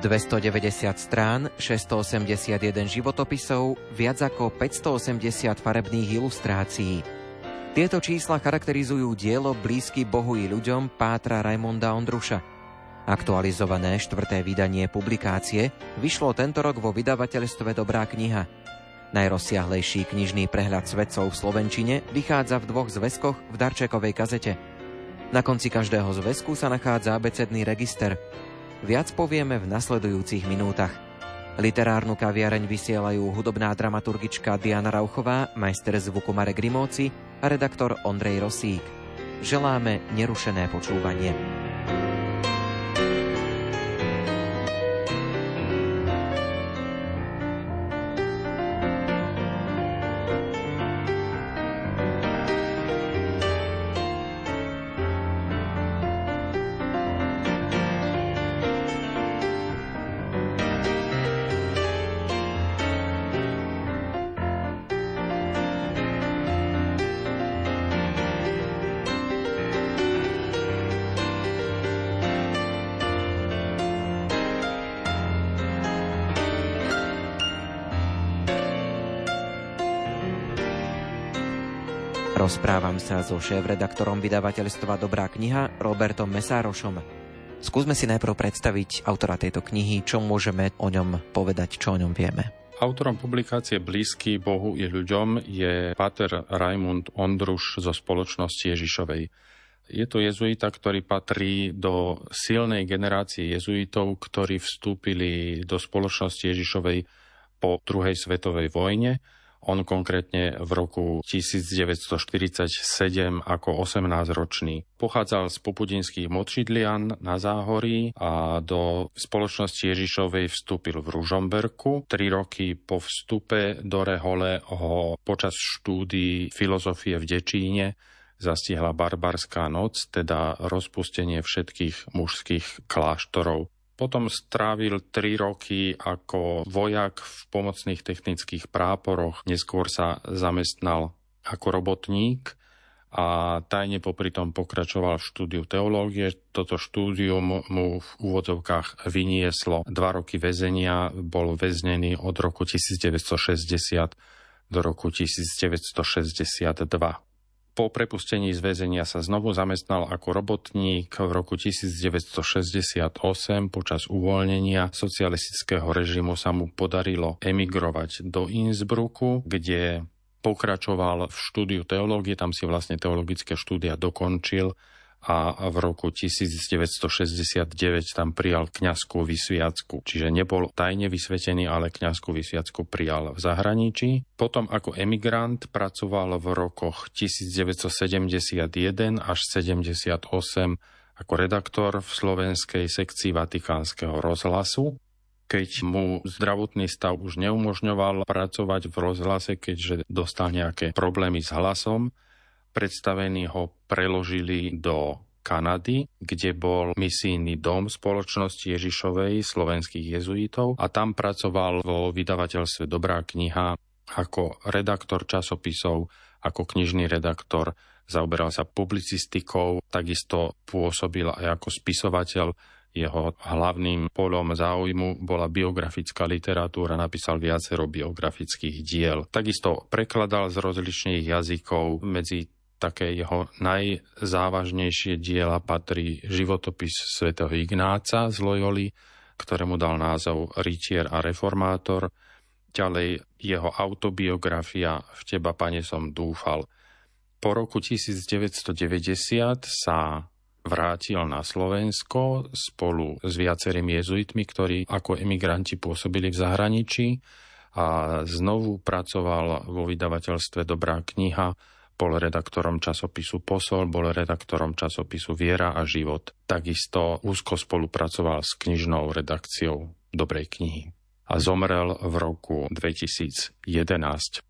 290 strán, 681 životopisov, viac ako 580 farebných ilustrácií. Tieto čísla charakterizujú dielo blízky Bohu i ľuďom Pátra Raimonda Ondruša. Aktualizované štvrté vydanie publikácie vyšlo tento rok vo vydavateľstve Dobrá kniha. Najrozsiahlejší knižný prehľad svedcov v Slovenčine vychádza v dvoch zväzkoch v darčekovej kazete. Na konci každého zväzku sa nachádza abecedný register – Viac povieme v nasledujúcich minútach. Literárnu kaviareň vysielajú hudobná dramaturgička Diana Rauchová, majster zvuku Marek Rimóci a redaktor Ondrej Rosík. Želáme nerušené počúvanie. Sa so šéf-redaktorom vydavateľstva Dobrá kniha Robertom Mesárošom. Skúsme si najprv predstaviť autora tejto knihy, čo môžeme o ňom povedať, čo o ňom vieme. Autorom publikácie Blízky Bohu i ľuďom je Pater Raimund Ondruš zo spoločnosti Ježišovej. Je to jezuita, ktorý patrí do silnej generácie jezuitov, ktorí vstúpili do spoločnosti Ježišovej po druhej svetovej vojne on konkrétne v roku 1947 ako 18-ročný pochádzal z popudinských modšidlian na Záhorí a do spoločnosti Ježišovej vstúpil v Ružomberku. Tri roky po vstupe do Rehole ho počas štúdií filozofie v Dečíne zastihla barbarská noc, teda rozpustenie všetkých mužských kláštorov. Potom strávil 3 roky ako vojak v pomocných technických práporoch. Neskôr sa zamestnal ako robotník a tajne popri tom pokračoval v štúdiu teológie. Toto štúdium mu v úvodzovkách vynieslo dva roky väzenia, bol väznený od roku 1960 do roku 1962. Po prepustení z väzenia sa znovu zamestnal ako robotník v roku 1968. Počas uvoľnenia socialistického režimu sa mu podarilo emigrovať do Innsbrucku, kde pokračoval v štúdiu teológie, tam si vlastne teologické štúdia dokončil a v roku 1969 tam prijal kňazskú vysviacku. Čiže nebol tajne vysvetený, ale kňazskú vysviacku prijal v zahraničí. Potom ako emigrant pracoval v rokoch 1971 až 78 ako redaktor v slovenskej sekcii Vatikánskeho rozhlasu keď mu zdravotný stav už neumožňoval pracovať v rozhlase, keďže dostal nejaké problémy s hlasom, predstavení ho preložili do Kanady, kde bol misijný dom spoločnosti Ježišovej slovenských jezuitov a tam pracoval vo vydavateľstve Dobrá kniha ako redaktor časopisov, ako knižný redaktor, zaoberal sa publicistikou, takisto pôsobil aj ako spisovateľ. Jeho hlavným polom záujmu bola biografická literatúra, napísal viacero biografických diel. Takisto prekladal z rozličných jazykov, medzi také jeho najzávažnejšie diela patrí životopis svätého Ignáca z Loyoli, ktorému dal názov Rytier a reformátor, ďalej jeho autobiografia V teba, pane, som dúfal. Po roku 1990 sa vrátil na Slovensko spolu s viacerými jezuitmi, ktorí ako emigranti pôsobili v zahraničí a znovu pracoval vo vydavateľstve Dobrá kniha bol redaktorom časopisu Posol, bol redaktorom časopisu Viera a život. Takisto úzko spolupracoval s knižnou redakciou Dobrej knihy a zomrel v roku 2011.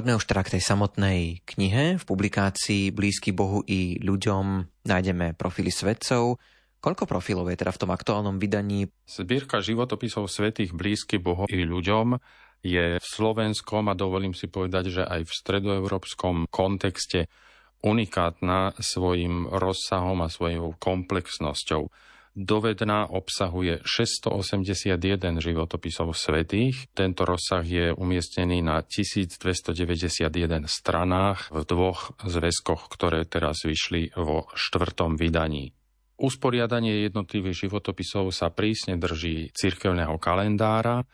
Poďme už teda k tej samotnej knihe. V publikácii Blízky Bohu i ľuďom nájdeme profily svetcov. Koľko profilov je teda v tom aktuálnom vydaní? Zbierka životopisov svetých blízky Bohu i ľuďom je v slovenskom a dovolím si povedať, že aj v stredoeurópskom kontexte unikátna svojim rozsahom a svojou komplexnosťou dovedná obsahuje 681 životopisov svetých. Tento rozsah je umiestnený na 1291 stranách v dvoch zväzkoch, ktoré teraz vyšli vo štvrtom vydaní. Usporiadanie jednotlivých životopisov sa prísne drží cirkevného kalendára,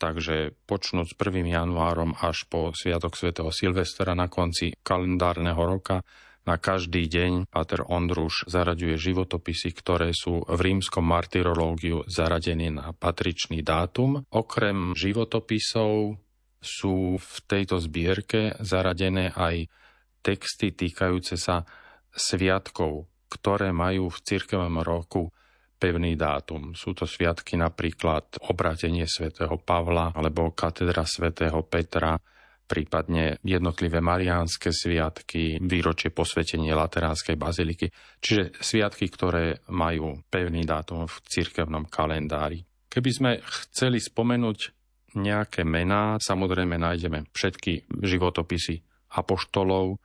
takže počnúť s 1. januárom až po Sviatok svätého Silvestra na konci kalendárneho roka na každý deň Pater Ondruš zaraďuje životopisy, ktoré sú v rímskom martyrológiu zaradené na patričný dátum. Okrem životopisov sú v tejto zbierke zaradené aj texty týkajúce sa sviatkov, ktoré majú v cirkevnom roku pevný dátum. Sú to sviatky napríklad obratenie svätého Pavla alebo katedra svätého Petra, prípadne jednotlivé mariánske sviatky, výročie posvetenie Lateránskej baziliky, čiže sviatky, ktoré majú pevný dátum v cirkevnom kalendári. Keby sme chceli spomenúť nejaké mená, samozrejme nájdeme všetky životopisy apoštolov,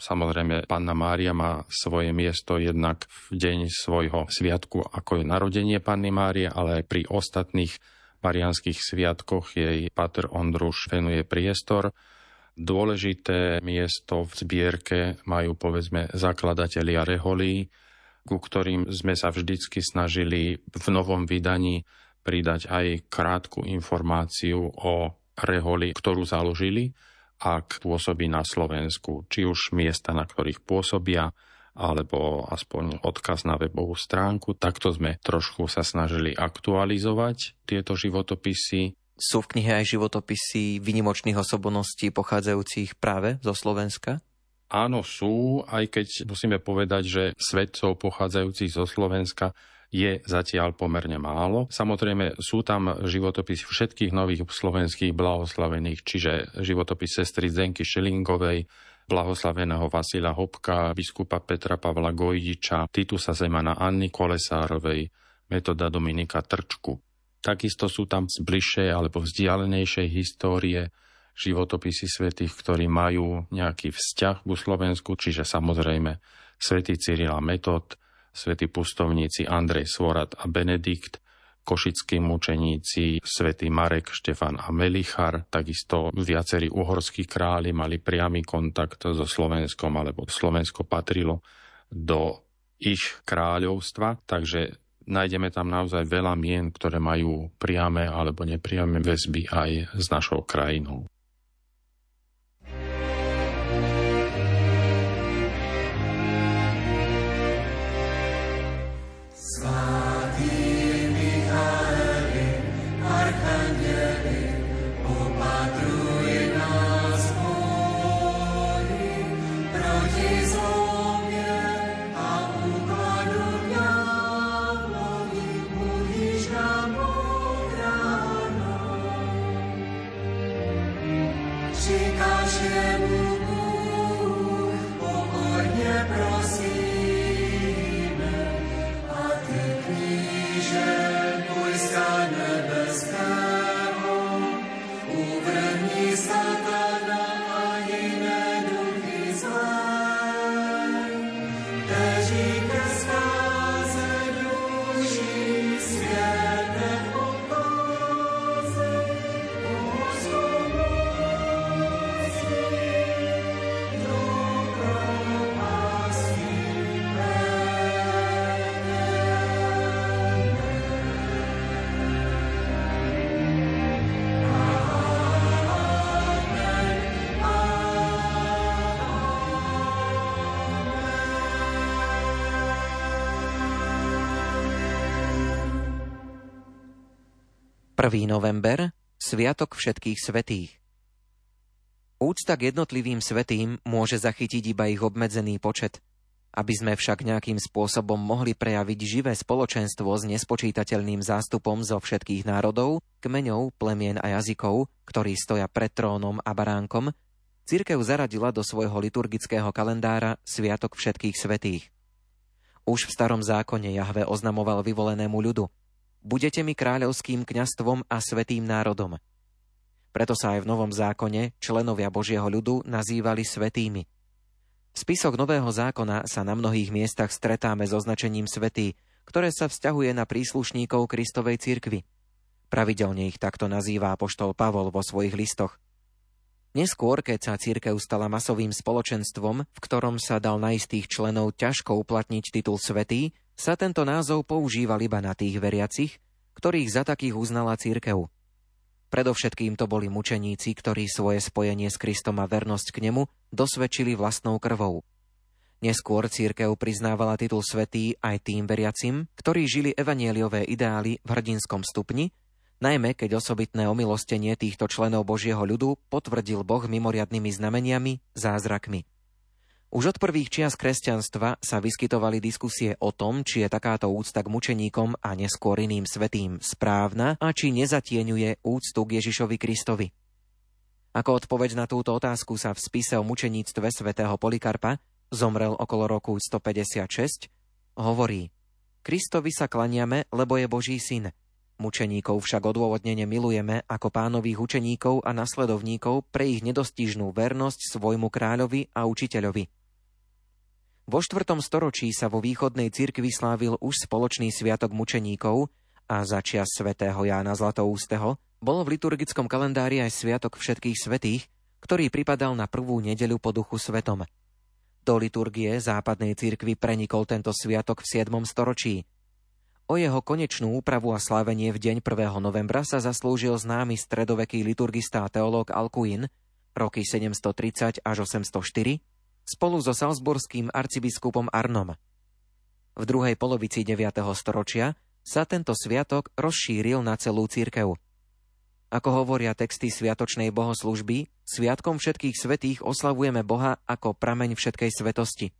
Samozrejme, Panna Mária má svoje miesto jednak v deň svojho sviatku, ako je narodenie Panny Márie, ale aj pri ostatných marianských sviatkoch jej Pater Ondruš venuje priestor. Dôležité miesto v zbierke majú povedzme zakladatelia reholí, ku ktorým sme sa vždycky snažili v novom vydaní pridať aj krátku informáciu o reholi, ktorú založili, ak pôsobí na Slovensku, či už miesta, na ktorých pôsobia, alebo aspoň odkaz na webovú stránku. Takto sme trošku sa snažili aktualizovať tieto životopisy. Sú v knihe aj životopisy vynimočných osobností pochádzajúcich práve zo Slovenska? Áno, sú, aj keď musíme povedať, že svedcov pochádzajúcich zo Slovenska je zatiaľ pomerne málo. Samozrejme sú tam životopisy všetkých nových slovenských blahoslavených, čiže životopis sestry Zenky Šelingovej, blahoslaveného Vasila Hopka, biskupa Petra Pavla Gojdiča, Titusa Zemana Anny Kolesárovej, metoda Dominika Trčku. Takisto sú tam z bližšej alebo vzdialenejšej histórie životopisy svetých, ktorí majú nejaký vzťah ku Slovensku, čiže samozrejme svätý Cyril a Metod, svätí pustovníci Andrej Svorat a Benedikt, košickí mučeníci svätý Marek, Štefan a Melichar, takisto viacerí uhorskí králi mali priamy kontakt so Slovenskom, alebo Slovensko patrilo do ich kráľovstva, takže nájdeme tam naozaj veľa mien, ktoré majú priame alebo nepriame väzby aj s našou krajinou. November, Sviatok všetkých svetých. Úcta k jednotlivým svetým môže zachytiť iba ich obmedzený počet. Aby sme však nejakým spôsobom mohli prejaviť živé spoločenstvo s nespočítateľným zástupom zo všetkých národov, kmeňov, plemien a jazykov, ktorí stoja pred trónom a baránkom, Cirkev zaradila do svojho liturgického kalendára Sviatok všetkých svetých. Už v starom zákone Jahve oznamoval vyvolenému ľudu – budete mi kráľovským kňastvom a svetým národom. Preto sa aj v Novom zákone členovia Božieho ľudu nazývali svetými. Spisok Nového zákona sa na mnohých miestach stretáme s označením svetý, ktoré sa vzťahuje na príslušníkov Kristovej cirkvi. Pravidelne ich takto nazýva apoštol Pavol vo svojich listoch. Neskôr, keď sa církev stala masovým spoločenstvom, v ktorom sa dal na istých členov ťažko uplatniť titul svetý, sa tento názov používal iba na tých veriacich, ktorých za takých uznala církev. Predovšetkým to boli mučeníci, ktorí svoje spojenie s Kristom a vernosť k nemu dosvedčili vlastnou krvou. Neskôr církev priznávala titul svetý aj tým veriacim, ktorí žili evanieliové ideály v hrdinskom stupni, najmä keď osobitné omilostenie týchto členov Božieho ľudu potvrdil Boh mimoriadnými znameniami, zázrakmi. Už od prvých čias kresťanstva sa vyskytovali diskusie o tom, či je takáto úcta k mučeníkom a neskôr iným svetým správna a či nezatieňuje úctu k Ježišovi Kristovi. Ako odpoveď na túto otázku sa v spise o mučeníctve svätého Polikarpa, zomrel okolo roku 156, hovorí Kristovi sa klaniame, lebo je Boží syn. Mučeníkov však odôvodnene milujeme ako pánových učeníkov a nasledovníkov pre ich nedostižnú vernosť svojmu kráľovi a učiteľovi. Vo štvrtom storočí sa vo východnej cirkvi slávil už spoločný sviatok mučeníkov a začias svätého Jána Zlatoústeho bol v liturgickom kalendári aj sviatok všetkých svetých, ktorý pripadal na prvú nedeľu po duchu svetom. Do liturgie západnej cirkvi prenikol tento sviatok v 7. storočí. O jeho konečnú úpravu a slávenie v deň 1. novembra sa zaslúžil známy stredoveký liturgista a teológ Alcuin, roky 730 až 804, spolu so salzburským arcibiskupom Arnom. V druhej polovici 9. storočia sa tento sviatok rozšíril na celú církev. Ako hovoria texty sviatočnej bohoslužby, sviatkom všetkých svetých oslavujeme Boha ako prameň všetkej svetosti.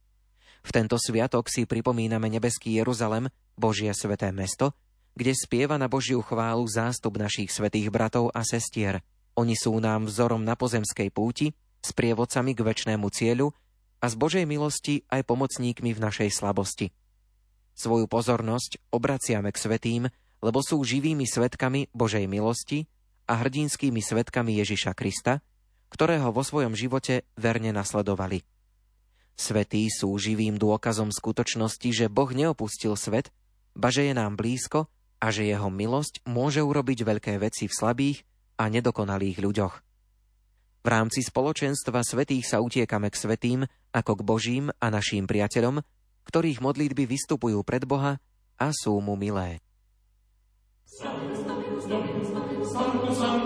V tento sviatok si pripomíname nebeský Jeruzalem, Božie sveté mesto, kde spieva na Božiu chválu zástup našich svetých bratov a sestier. Oni sú nám vzorom na pozemskej púti, s prievodcami k väčšnému cieľu a z Božej milosti aj pomocníkmi v našej slabosti. Svoju pozornosť obraciame k svetým, lebo sú živými svetkami Božej milosti a hrdinskými svetkami Ježiša Krista, ktorého vo svojom živote verne nasledovali. Svetí sú živým dôkazom skutočnosti, že Boh neopustil svet, baže je nám blízko a že jeho milosť môže urobiť veľké veci v slabých a nedokonalých ľuďoch. V rámci spoločenstva svetých sa utiekame k svetým ako k Božím a našim priateľom, ktorých modlitby vystupujú pred Boha a sú mu milé. Sanctus, Dominus, Sanctus, Sanctus, Sanctus,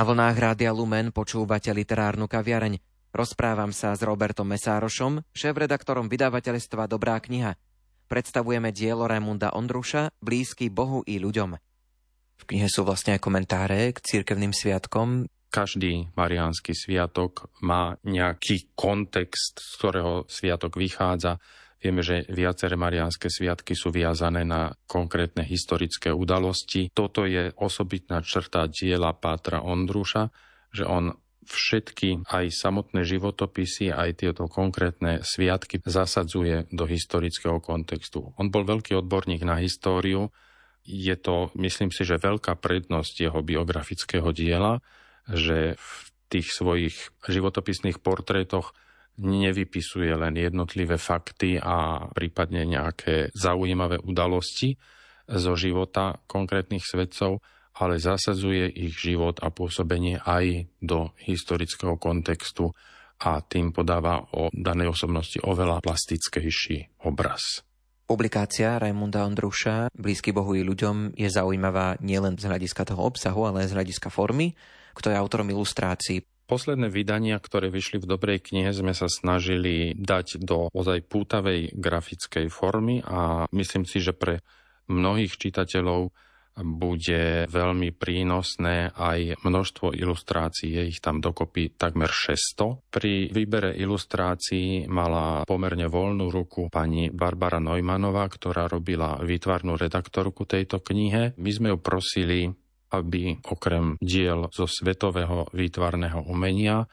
Na vlnách Rádia Lumen počúvate literárnu kaviareň. Rozprávam sa s Robertom Mesárošom, šéf-redaktorom vydavateľstva Dobrá kniha. Predstavujeme dielo Raimunda Ondruša, blízky Bohu i ľuďom. V knihe sú vlastne aj komentáre k cirkevným sviatkom. Každý mariánsky sviatok má nejaký kontext, z ktorého sviatok vychádza Vieme, že viaceré mariánske sviatky sú viazané na konkrétne historické udalosti. Toto je osobitná črta diela Pátra Ondruša, že on všetky aj samotné životopisy, aj tieto konkrétne sviatky zasadzuje do historického kontextu. On bol veľký odborník na históriu. Je to, myslím si, že veľká prednosť jeho biografického diela, že v tých svojich životopisných portrétoch nevypisuje len jednotlivé fakty a prípadne nejaké zaujímavé udalosti zo života konkrétnych svedcov, ale zasadzuje ich život a pôsobenie aj do historického kontextu a tým podáva o danej osobnosti oveľa plastickejší obraz. Publikácia Raimunda Ondruša Blízky Bohu i ľuďom je zaujímavá nielen z hľadiska toho obsahu, ale aj z hľadiska formy. Kto je autorom ilustrácií? Posledné vydania, ktoré vyšli v dobrej knihe, sme sa snažili dať do ozaj pútavej grafickej formy a myslím si, že pre mnohých čitateľov bude veľmi prínosné aj množstvo ilustrácií, je ich tam dokopy takmer 600. Pri výbere ilustrácií mala pomerne voľnú ruku pani Barbara Neumannová, ktorá robila výtvarnú redaktorku tejto knihe. My sme ju prosili, aby okrem diel zo svetového výtvarného umenia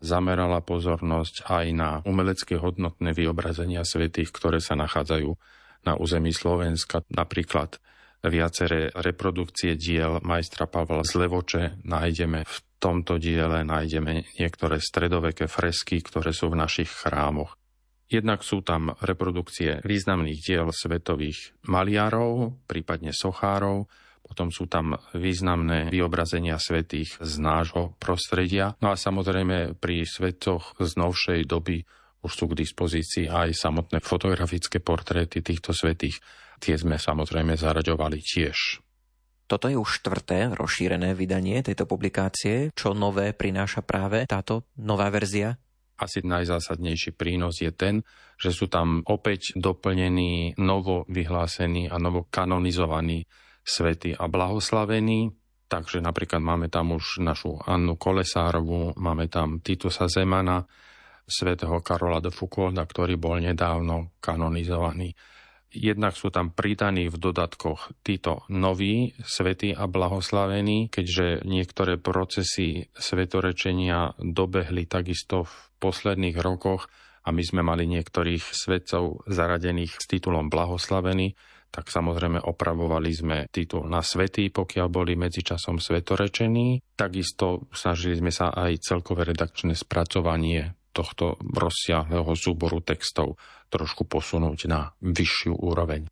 zamerala pozornosť aj na umelecké hodnotné vyobrazenia svetých, ktoré sa nachádzajú na území Slovenska. Napríklad viaceré reprodukcie diel majstra Pavla z Levoče nájdeme v tomto diele, nájdeme niektoré stredoveké fresky, ktoré sú v našich chrámoch. Jednak sú tam reprodukcie významných diel svetových maliarov, prípadne sochárov, potom sú tam významné vyobrazenia svetých z nášho prostredia. No a samozrejme pri svetoch z novšej doby už sú k dispozícii aj samotné fotografické portréty týchto svetých. Tie sme samozrejme zaraďovali tiež. Toto je už štvrté rozšírené vydanie tejto publikácie. Čo nové prináša práve táto nová verzia? Asi najzásadnejší prínos je ten, že sú tam opäť doplnení, novo vyhlásení a novo kanonizovaní svety a blahoslavení. Takže napríklad máme tam už našu Annu Kolesárovú, máme tam Titusa Zemana, svätého Karola de Foucaulda, ktorý bol nedávno kanonizovaný. Jednak sú tam pridaní v dodatkoch títo noví svety a blahoslavení, keďže niektoré procesy svetorečenia dobehli takisto v posledných rokoch a my sme mali niektorých svetcov zaradených s titulom blahoslavený, tak samozrejme opravovali sme titul na svetý, pokiaľ boli medzičasom svetorečení. Takisto snažili sme sa aj celkové redakčné spracovanie tohto rozsiahleho súboru textov trošku posunúť na vyššiu úroveň.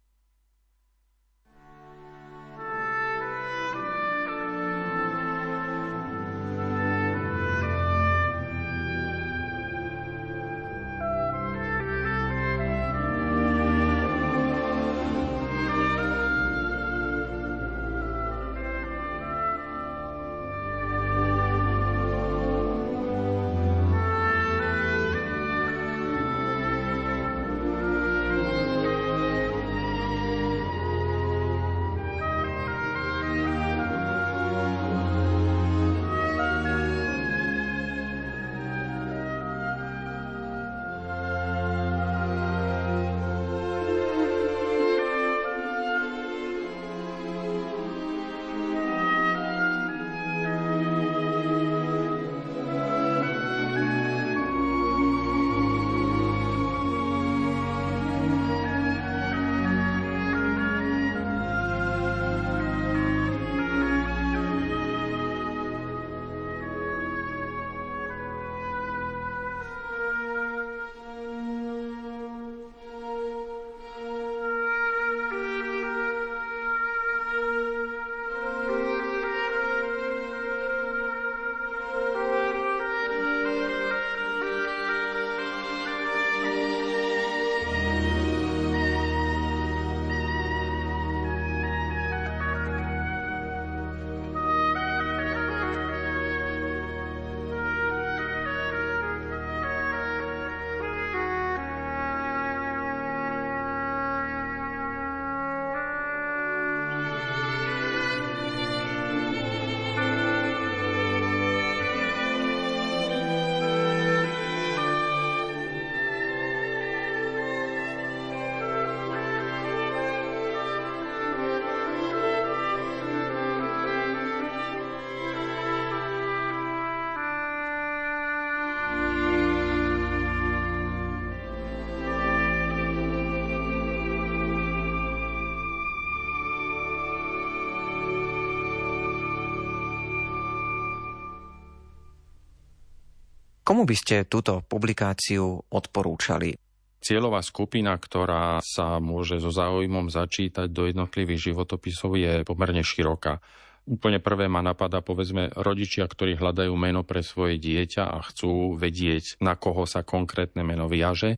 Komu by ste túto publikáciu odporúčali? Cieľová skupina, ktorá sa môže so záujmom začítať do jednotlivých životopisov, je pomerne široká. Úplne prvé ma napadá, povedzme, rodičia, ktorí hľadajú meno pre svoje dieťa a chcú vedieť, na koho sa konkrétne meno viaže.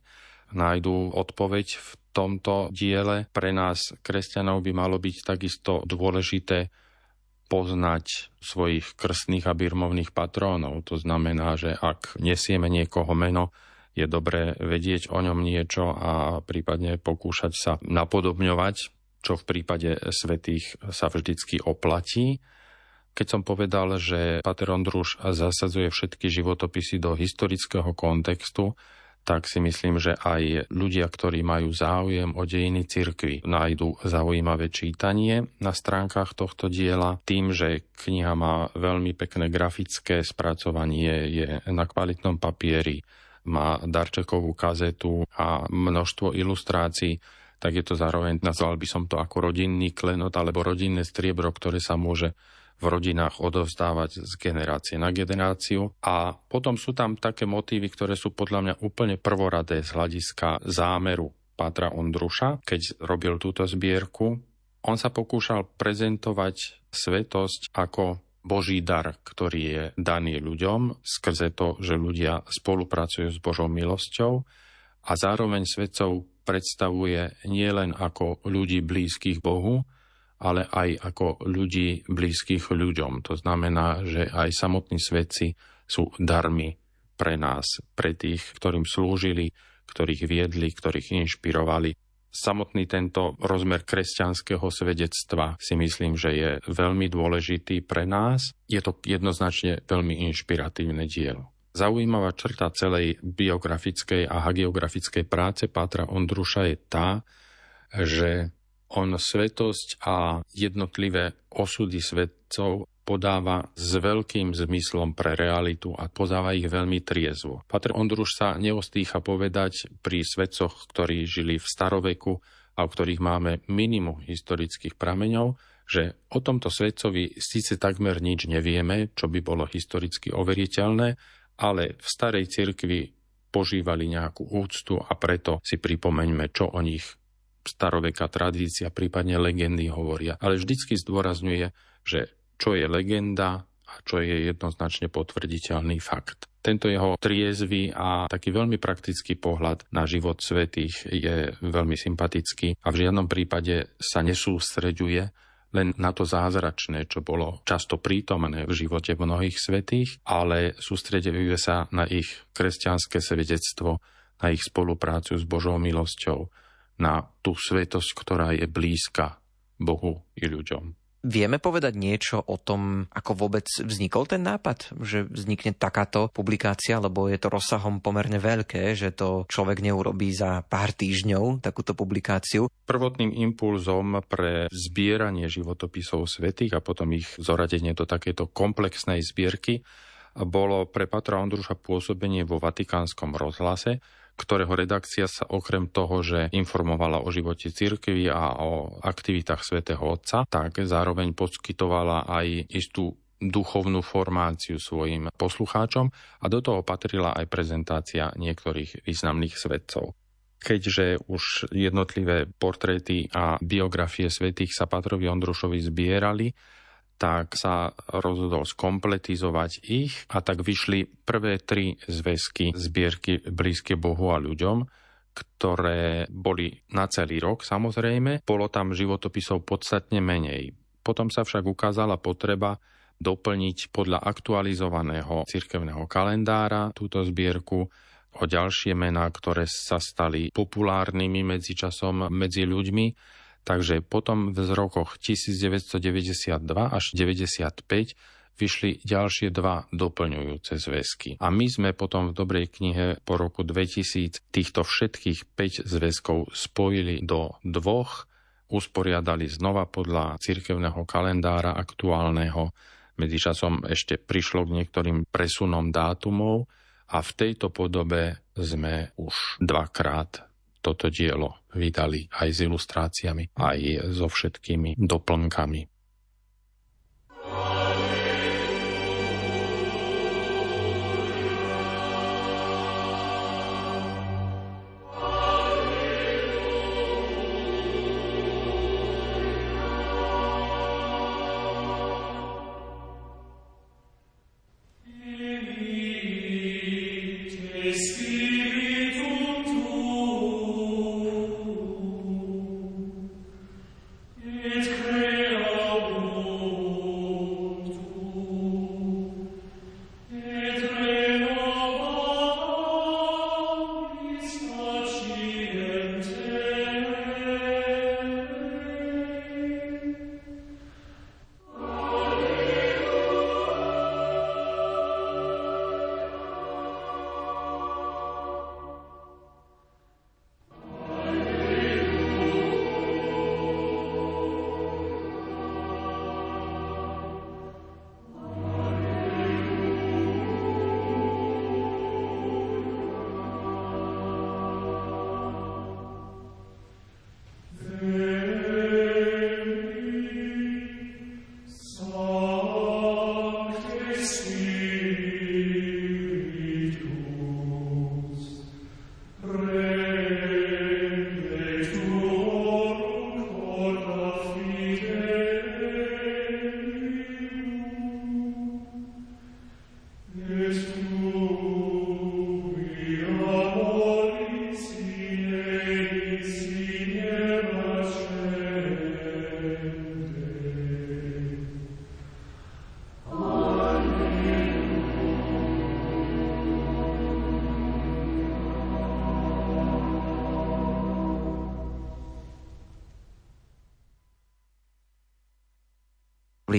Nájdú odpoveď v tomto diele. Pre nás, kresťanov, by malo byť takisto dôležité poznať svojich krstných a birmovných patrónov. To znamená, že ak nesieme niekoho meno, je dobré vedieť o ňom niečo a prípadne pokúšať sa napodobňovať, čo v prípade svetých sa vždycky oplatí. Keď som povedal, že Pater Ondruš zasadzuje všetky životopisy do historického kontextu, tak si myslím, že aj ľudia, ktorí majú záujem o dejiny cirkvy, nájdu zaujímavé čítanie na stránkach tohto diela. Tým, že kniha má veľmi pekné grafické spracovanie, je na kvalitnom papieri, má darčekovú kazetu a množstvo ilustrácií, tak je to zároveň, nazval by som to ako rodinný klenot alebo rodinné striebro, ktoré sa môže v rodinách odovzdávať z generácie na generáciu. A potom sú tam také motívy, ktoré sú podľa mňa úplne prvoradé z hľadiska zámeru Pátra Ondruša, keď robil túto zbierku. On sa pokúšal prezentovať svetosť ako Boží dar, ktorý je daný ľuďom skrze to, že ľudia spolupracujú s Božou milosťou a zároveň svetcov predstavuje nielen ako ľudí blízkych Bohu, ale aj ako ľudí blízkych ľuďom. To znamená, že aj samotní svetci sú darmi pre nás, pre tých, ktorým slúžili, ktorých viedli, ktorých inšpirovali. Samotný tento rozmer kresťanského svedectva si myslím, že je veľmi dôležitý pre nás. Je to jednoznačne veľmi inšpiratívne dielo. Zaujímavá črta celej biografickej a hagiografickej práce Pátra Ondruša je tá, že on svetosť a jednotlivé osudy svetcov podáva s veľkým zmyslom pre realitu a podáva ich veľmi triezvo. Patr Ondruš sa neostýcha povedať pri svetcoch, ktorí žili v staroveku a o ktorých máme minimum historických prameňov, že o tomto svetcovi síce takmer nič nevieme, čo by bolo historicky overiteľné, ale v starej cirkvi požívali nejakú úctu a preto si pripomeňme, čo o nich staroveká tradícia, prípadne legendy hovoria. Ale vždycky zdôrazňuje, že čo je legenda a čo je jednoznačne potvrditeľný fakt. Tento jeho triezvy a taký veľmi praktický pohľad na život svetých je veľmi sympatický a v žiadnom prípade sa nesústreďuje len na to zázračné, čo bolo často prítomné v živote mnohých svetých, ale sústreduje sa na ich kresťanské svedectvo, na ich spoluprácu s Božou milosťou, na tú svetosť, ktorá je blízka Bohu i ľuďom. Vieme povedať niečo o tom, ako vôbec vznikol ten nápad, že vznikne takáto publikácia, lebo je to rozsahom pomerne veľké, že to človek neurobí za pár týždňov, takúto publikáciu. Prvotným impulzom pre zbieranie životopisov svetých a potom ich zoradenie do takéto komplexnej zbierky bolo pre Patra Ondruša pôsobenie vo Vatikánskom rozhlase, ktorého redakcia sa okrem toho, že informovala o živote cirkvi a o aktivitách svätého Otca, tak zároveň poskytovala aj istú duchovnú formáciu svojim poslucháčom a do toho patrila aj prezentácia niektorých významných svetcov. Keďže už jednotlivé portréty a biografie svetých sa Patrovi Ondrušovi zbierali, tak sa rozhodol skompletizovať ich a tak vyšli prvé tri zväzky zbierky blízke Bohu a ľuďom, ktoré boli na celý rok samozrejme. Bolo tam životopisov podstatne menej. Potom sa však ukázala potreba doplniť podľa aktualizovaného cirkevného kalendára túto zbierku o ďalšie mená, ktoré sa stali populárnymi medzičasom medzi ľuďmi Takže potom v rokoch 1992 až 95 vyšli ďalšie dva doplňujúce zväzky. A my sme potom v Dobrej knihe po roku 2000 týchto všetkých 5 zväzkov spojili do dvoch, usporiadali znova podľa cirkevného kalendára aktuálneho. Medzičasom ešte prišlo k niektorým presunom dátumov a v tejto podobe sme už dvakrát toto dielo vydali aj s ilustráciami, aj so všetkými doplnkami. V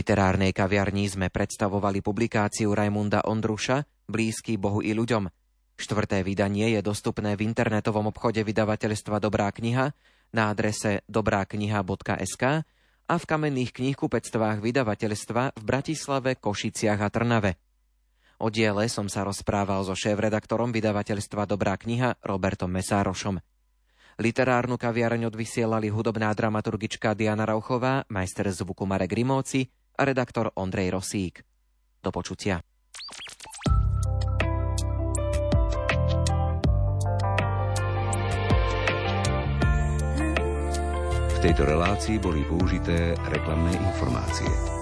literárnej kaviarni sme predstavovali publikáciu Rajmunda Ondruša Blízky Bohu i ľuďom. Štvrté vydanie je dostupné v internetovom obchode vydavateľstva Dobrá kniha na adrese dobrákniha.sk a v kamenných knihkupectvách vydavateľstva v Bratislave, Košiciach a Trnave. O diele som sa rozprával so šéf-redaktorom vydavateľstva Dobrá kniha Robertom Mesárošom. Literárnu kaviareň odvysielali hudobná dramaturgička Diana Rauchová, majster zvuku Marek Rimóci redaktor Ondrej Rosík. Do počutia. V tejto relácii boli použité reklamné informácie.